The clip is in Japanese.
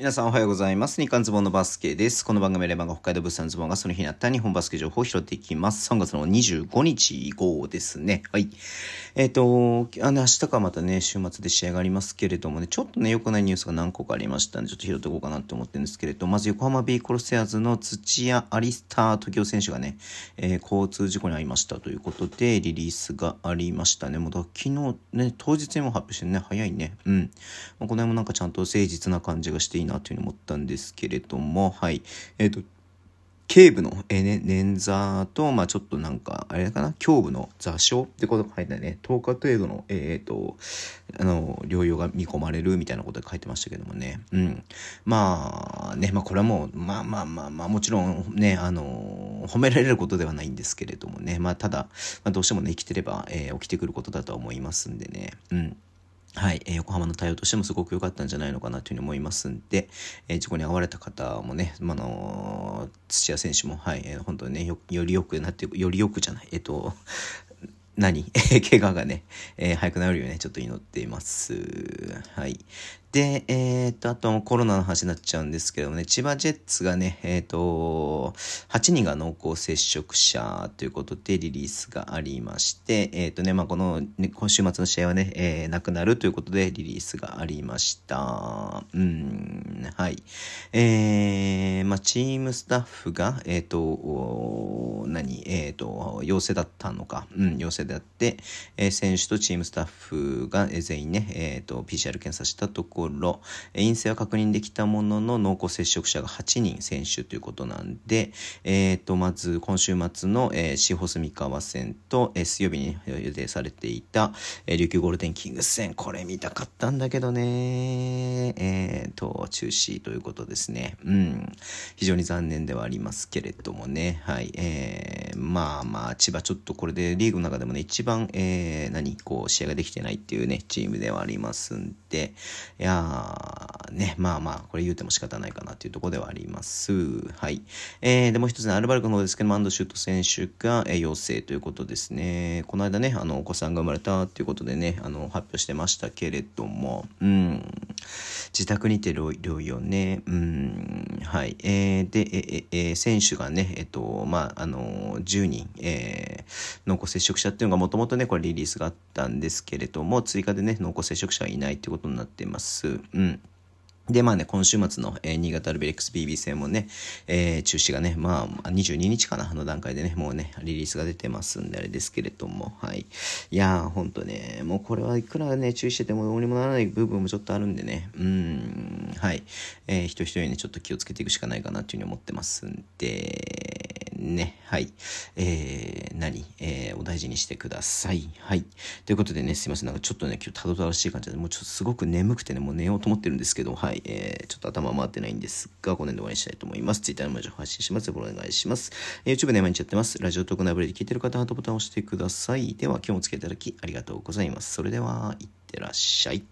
皆さんおはようございます。日刊ズボンのバスケです。この番組レバンが北海道物産ズボンがその日にあった日本バスケ情報を拾っていきます。3月の25日以降ですね。はい。えっ、ー、と、あの、明日かまたね、週末で試合がありますけれどもね、ちょっとね、良くないニュースが何個かありましたんで、ちょっと拾っていこうかなって思ってるんですけれど、まず横浜ビーコロセアーズの土屋アリスター時雄選手がね、えー、交通事故に遭いましたということで、リリースがありましたね。もう昨日ね、当日にも発表してね、早いね。うん。まあ、この辺もなんかちゃんと誠実な感じがしていいなというふうに思ったんですけれども、はい。えっ、ー、と、頸部の、捻挫と、まあちょっとなんか、あれかな、胸部の座礁ってことが書いてね、10日程度の、えっ、ー、と、あの、療養が見込まれるみたいなことが書いてましたけどもね。うん。まあ、ね、まあこれはもう、まあまあまあまあ、もちろんね、あの、褒められることではないんですけれどもね、まあただ、まあどうしてもね、生きてれば、えー、起きてくることだと思いますんでね。うん。はい、えー、横浜の対応としてもすごく良かったんじゃないのかなというふうに思いますんで、えー、事故に遭われた方もね、まあの土屋選手も、はい、えー、本当にねよ、よりよくなって、よりよくじゃない、えっ、と、何？怪我がね、えー、早くなるようにね、ちょっと祈っています。はい。で、えー、っと、あとコロナの話になっちゃうんですけどもね、千葉ジェッツがね、えー、っと、8人が濃厚接触者ということでリリースがありまして、えー、っとね、まあ、この、ね、今週末の試合はね、えー、なくなるということでリリースがありました。うん、はい。えー、まあ、チームスタッフが、えっと、何、えっと、陽性だったのか、うん、陽性であって、えー、選手とチームスタッフが全員ね、えっと、PCR 検査したところころ、陰性は確認できたものの濃厚接触者が8人選手ということなんで、えっ、ー、と、まず今週末の、えー、シーホス三河戦と、えー、水曜日に予定されていた、えー、琉球ゴールデンキングス戦、これ見たかったんだけどね、えっ、ー、と、中止ということですね。うん。非常に残念ではありますけれどもね、はい、えー、まあまあ、千葉ちょっとこれでリーグの中でもね、一番、えー、何、こう、試合ができてないっていうね、チームではありますんで、いややね、まあまあ、これ言うても仕方ないかなっていうところではあります。はい。えー、でもう一つね、アルバルクの方ですけども、アンドシュート選手が、えー、陽性ということですね。この間ね、あの、お子さんが生まれたっていうことでね、あの、発表してましたけれども、うん、自宅にて療養ね、うん、はい。えー、で、ええー、選手がね、えっ、と、まあ、あの、10人、えー、濃厚接触者っていうのがもともとね、これリリースがあったんですけれども、追加でね、濃厚接触者はいないってことになっています。。うん。で、まあね、今週末の、えー、新潟ルベレックス BB 戦もね、えー、中止がね、まあ、22日かな、の段階でね、もうね、リリースが出てますんで、あれですけれども、はい。いやー、ほんとね、もうこれはいくらね、注意しててもどうにもならない部分もちょっとあるんでね、うん、はい。えー、人一人にね、ちょっと気をつけていくしかないかなというふうに思ってますんで、ね、はい。えー、何？えー、お大事にしてください。はい。ということでね、すいません。なんかちょっとね、今日たどたどしい感じで、もうちょっとすごく眠くてね、もう寝ようと思ってるんですけど、はい。えー、ちょっと頭回ってないんですが、この辺で終わりにしたいと思います。Twitter の文字を発信します。よろしくお願いします。え YouTube で毎日やってます。ラジオトークナブレで聞いてる方ハートボタンを押してください。では、今日もお付き合いいただきありがとうございます。それでは、いってらっしゃい。